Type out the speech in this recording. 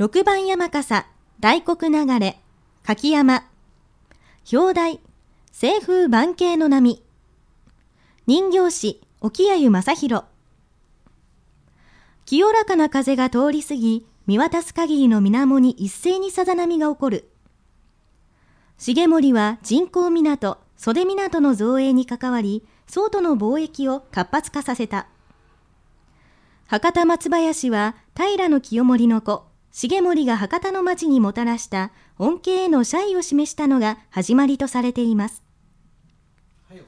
六番山笠、大黒流。れ、柿山、表題、西風万景の波、人形師、沖谷正宏、清らかな風が通り過ぎ、見渡す限りの水面に一斉にさざ波が起こる。重森は人工港、袖港の造営に関わり、宋との貿易を活発化させた。博多松林は平清盛の子、重盛が博多の町にもたらした恩恵への謝意を示したのが始まりとされています。はい